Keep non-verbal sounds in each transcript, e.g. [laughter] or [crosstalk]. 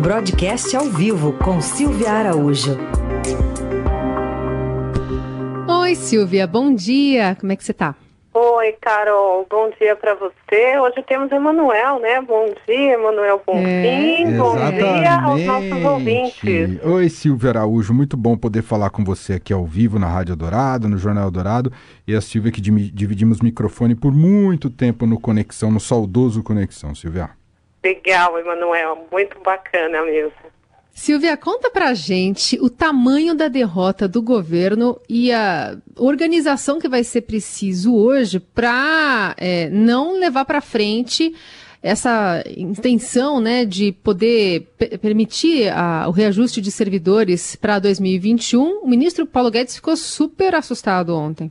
Broadcast ao vivo com Silvia Araújo. Oi, Silvia, bom dia. Como é que você está? Oi, Carol, bom dia para você. Hoje temos Emanuel, né? Bom dia, Emanuel Bonfim. É, bom dia aos nossos ouvintes. Oi, Silvia Araújo, muito bom poder falar com você aqui ao vivo na Rádio Dourado, no Jornal Dourado. E a Silvia que dividimos microfone por muito tempo no Conexão, no saudoso Conexão, Silvia. Legal, Emanuel, muito bacana mesmo. Silvia, conta pra gente o tamanho da derrota do governo e a organização que vai ser preciso hoje para é, não levar para frente essa intenção né, de poder permitir a, o reajuste de servidores para 2021. O ministro Paulo Guedes ficou super assustado ontem.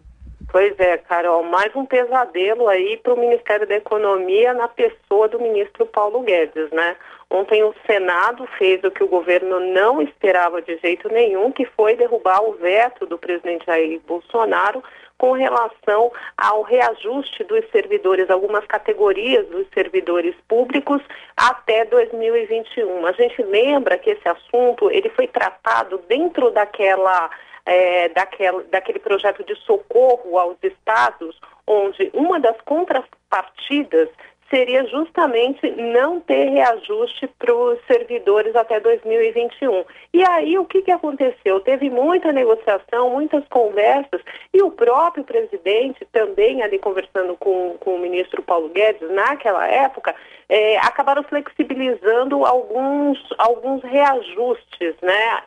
Pois é, Carol, mais um pesadelo aí para o Ministério da Economia na pessoa do ministro Paulo Guedes, né? Ontem o Senado fez o que o governo não esperava de jeito nenhum, que foi derrubar o veto do presidente Jair Bolsonaro com relação ao reajuste dos servidores, algumas categorias dos servidores públicos até 2021. A gente lembra que esse assunto ele foi tratado dentro daquela é, daquele, daquele projeto de socorro aos estados, onde uma das contrapartidas seria justamente não ter reajuste para os servidores até 2021. E aí o que, que aconteceu? Teve muita negociação, muitas conversas, e o próprio presidente, também ali conversando com, com o ministro Paulo Guedes, naquela época, é, acabaram flexibilizando alguns, alguns reajustes, né?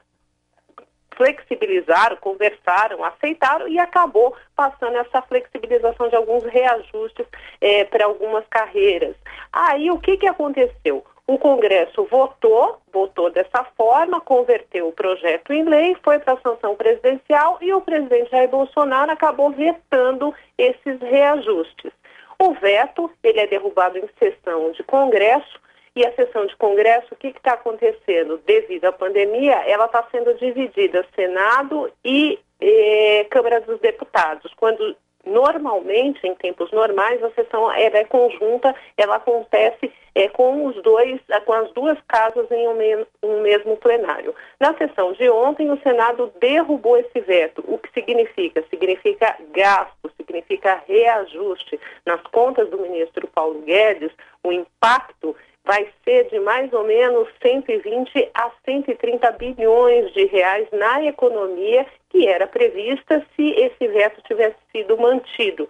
Flexibilizaram, conversaram, aceitaram e acabou passando essa flexibilização de alguns reajustes é, para algumas carreiras. Aí o que, que aconteceu? O Congresso votou, votou dessa forma, converteu o projeto em lei, foi para a sanção presidencial e o presidente Jair Bolsonaro acabou vetando esses reajustes. O veto, ele é derrubado em sessão de Congresso, e a sessão de Congresso, o que está acontecendo? Devido à pandemia, ela está sendo dividida Senado e eh, Câmara dos Deputados. Quando normalmente, em tempos normais, a sessão ela é conjunta, ela acontece é, com os dois, com as duas casas em um, um mesmo plenário. Na sessão de ontem, o Senado derrubou esse veto. O que significa? Significa gasto, significa reajuste. Nas contas do ministro Paulo Guedes, o impacto vai ser de mais ou menos 120 a 130 bilhões de reais na economia que era prevista se esse veto tivesse sido mantido.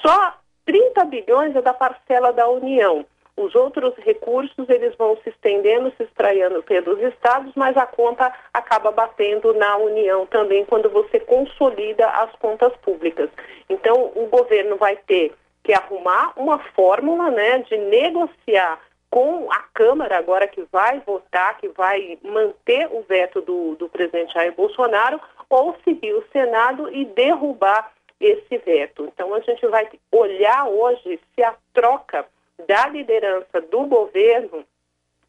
Só 30 bilhões é da parcela da União. Os outros recursos eles vão se estendendo, se extraindo pelos estados, mas a conta acaba batendo na União também quando você consolida as contas públicas. Então, o governo vai ter que arrumar uma fórmula né, de negociar com a Câmara agora que vai votar, que vai manter o veto do, do presidente Jair Bolsonaro, ou seguir o Senado e derrubar esse veto. Então a gente vai olhar hoje se a troca da liderança do governo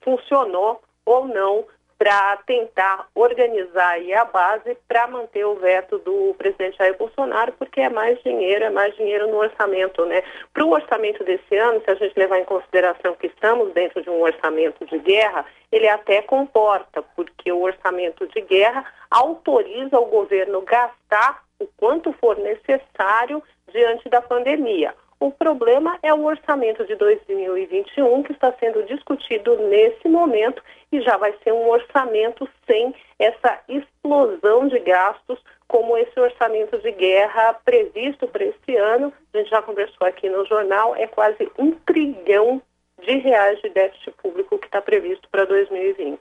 funcionou ou não para tentar organizar a base para manter o veto do presidente Jair Bolsonaro, porque é mais dinheiro, é mais dinheiro no orçamento, né? Para o orçamento desse ano, se a gente levar em consideração que estamos dentro de um orçamento de guerra, ele até comporta, porque o orçamento de guerra autoriza o governo gastar o quanto for necessário diante da pandemia. O problema é o orçamento de 2021 que está sendo discutido nesse momento e já vai ser um orçamento sem essa explosão de gastos como esse orçamento de guerra previsto para esse ano. A gente já conversou aqui no jornal, é quase um trilhão de reais de déficit público que está previsto para 2020.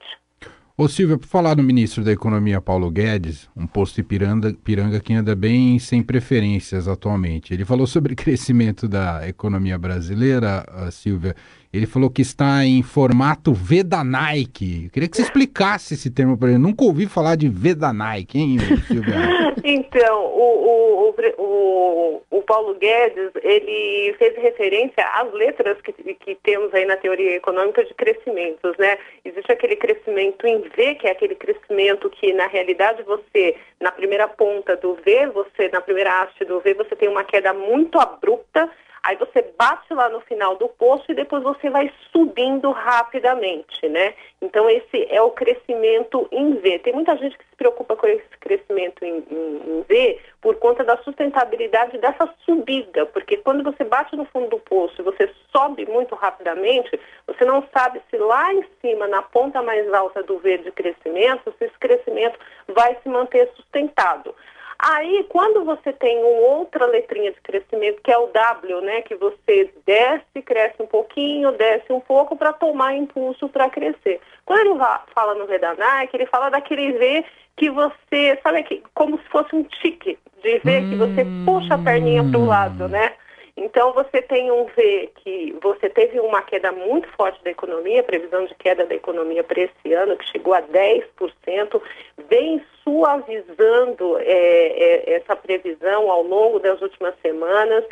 Ô Silvia, por falar no ministro da Economia Paulo Guedes, um posto de piranga, piranga que anda bem sem preferências atualmente. Ele falou sobre [laughs] crescimento da economia brasileira, Silvia. Ele falou que está em formato V da Nike. Eu queria que você explicasse esse termo para ele. Nunca ouvi falar de V da Nike, hein, Silvia? [laughs] então, o, o, o, o, Paulo Guedes, ele fez referência às letras que, que temos aí na teoria econômica de crescimentos, né? Existe aquele crescimento em V, que é aquele crescimento que, na realidade, você, na primeira ponta do V, você, na primeira haste do V, você tem uma queda muito abrupta, Aí você bate lá no final do poço e depois você vai subindo rapidamente, né? Então esse é o crescimento em V. Tem muita gente que se preocupa com esse crescimento em, em, em V por conta da sustentabilidade dessa subida, porque quando você bate no fundo do poço e você sobe muito rapidamente, você não sabe se lá em cima, na ponta mais alta do V de crescimento, se esse crescimento vai se manter sustentado. Aí, quando você tem uma outra letrinha de crescimento, que é o W, né, que você desce, cresce um pouquinho, desce um pouco para tomar impulso para crescer. Quando ele fala no V da Nike, ele fala daquele V que você, sabe, que, como se fosse um tique de V, que você puxa a perninha para o lado, né? Então, você tem um V que você teve uma queda muito forte da economia, previsão de queda da economia para esse ano, que chegou a 10%, vem suavizando é, é, essa previsão ao longo das últimas semanas.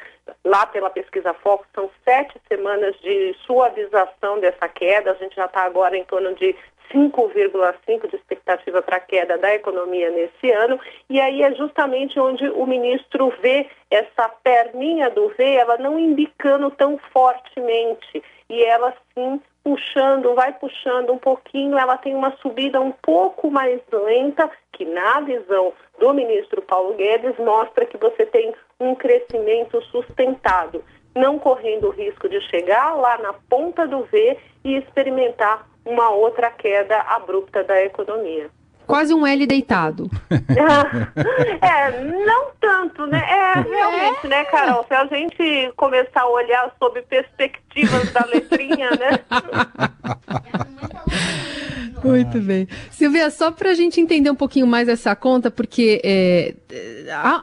Lá pela pesquisa Foco, são sete semanas de suavização dessa queda. A gente já está agora em torno de 5,5% de expectativa para a queda da economia nesse ano, e aí é justamente onde o ministro vê essa perninha do V, ela não indicando tão fortemente, e ela sim puxando, vai puxando um pouquinho, ela tem uma subida um pouco mais lenta, que na visão do ministro Paulo Guedes mostra que você tem um crescimento sustentado, não correndo o risco de chegar lá na ponta do V e experimentar uma outra queda abrupta da economia. Quase um L deitado. [laughs] é, não tanto, né? É, realmente, né, Carol? Se a gente começar a olhar sob perspectivas da letrinha, né? [laughs] Muito bem. Silvia, só para a gente entender um pouquinho mais essa conta, porque é,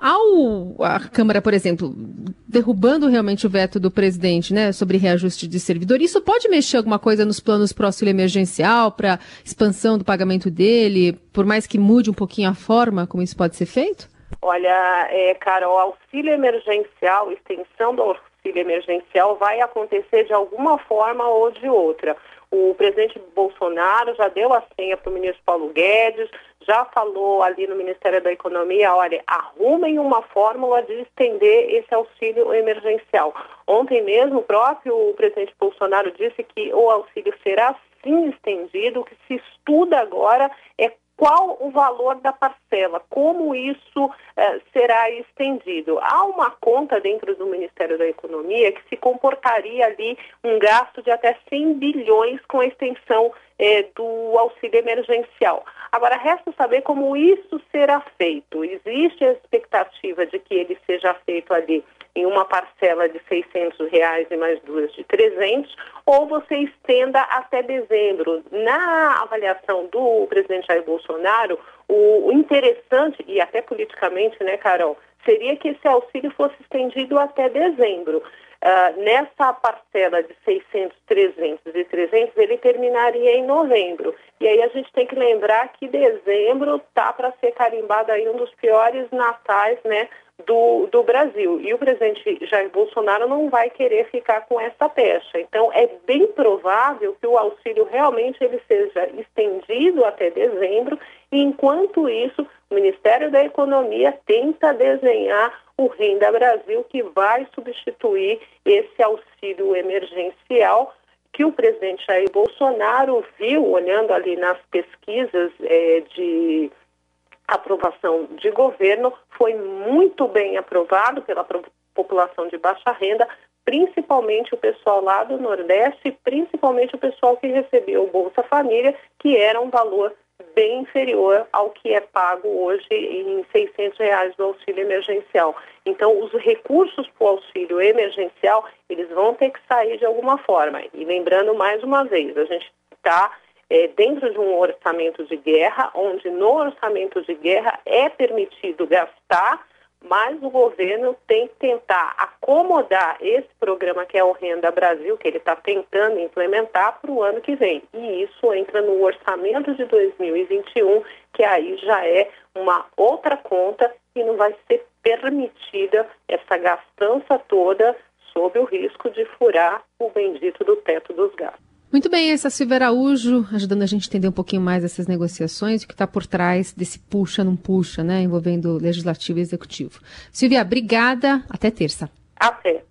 ao a Câmara, por exemplo, derrubando realmente o veto do presidente né, sobre reajuste de servidor, isso pode mexer alguma coisa nos planos para auxílio emergencial, para expansão do pagamento dele, por mais que mude um pouquinho a forma como isso pode ser feito? Olha, é, Carol, auxílio emergencial, extensão do auxílio emergencial vai acontecer de alguma forma ou de outra. O presidente Bolsonaro já deu a senha para o ministro Paulo Guedes, já falou ali no Ministério da Economia, olha, arrumem uma fórmula de estender esse auxílio emergencial. Ontem mesmo, o próprio presidente Bolsonaro disse que o auxílio será sim estendido, o que se estuda agora é qual o valor da parcela, como isso eh, será estendido. Há uma conta dentro do Ministério da Economia que se comportaria ali um gasto de até 100 bilhões com a extensão eh, do auxílio emergencial. Agora, resta saber como isso será feito. Existe a expectativa de que ele seja feito ali em uma parcela de 600 reais e mais duas de 300, ou você estenda até dezembro. Na avaliação do presidente Jair Bolsonaro, o, interessante, e até politicamente, né, Carol, seria que esse auxílio fosse estendido até dezembro. Uh, nessa parcela de 600, 300 e 300, ele terminaria em novembro. E aí a gente tem que lembrar que dezembro tá para ser carimbado aí um dos piores natais, né, do, do Brasil. E o presidente Jair Bolsonaro não vai querer ficar com essa pecha. Então, é bem provável que o auxílio realmente ele seja estendido até dezembro, e enquanto isso, o Ministério da Economia tenta desenhar o Renda Brasil, que vai substituir esse auxílio emergencial que o presidente Jair Bolsonaro viu, olhando ali nas pesquisas é, de aprovação de governo, foi muito bem aprovado pela população de baixa renda, principalmente o pessoal lá do Nordeste, principalmente o pessoal que recebeu o Bolsa Família, que era um valor bem inferior ao que é pago hoje em 600 reais do auxílio emergencial. Então, os recursos para o auxílio emergencial, eles vão ter que sair de alguma forma. E lembrando mais uma vez, a gente está é, dentro de um orçamento de guerra, onde no orçamento de guerra é permitido gastar, mas o governo tem que tentar acomodar esse programa que é o Renda Brasil, que ele está tentando implementar para o ano que vem. E isso entra no orçamento de 2021, que aí já é uma outra conta e não vai ser permitida essa gastança toda sob o risco de furar o bendito do teto dos gastos. Muito bem, essa é Silvia Araújo ajudando a gente a entender um pouquinho mais essas negociações e o que está por trás desse puxa, não puxa, né, envolvendo legislativo e executivo. Silvia, obrigada. Até terça. Até.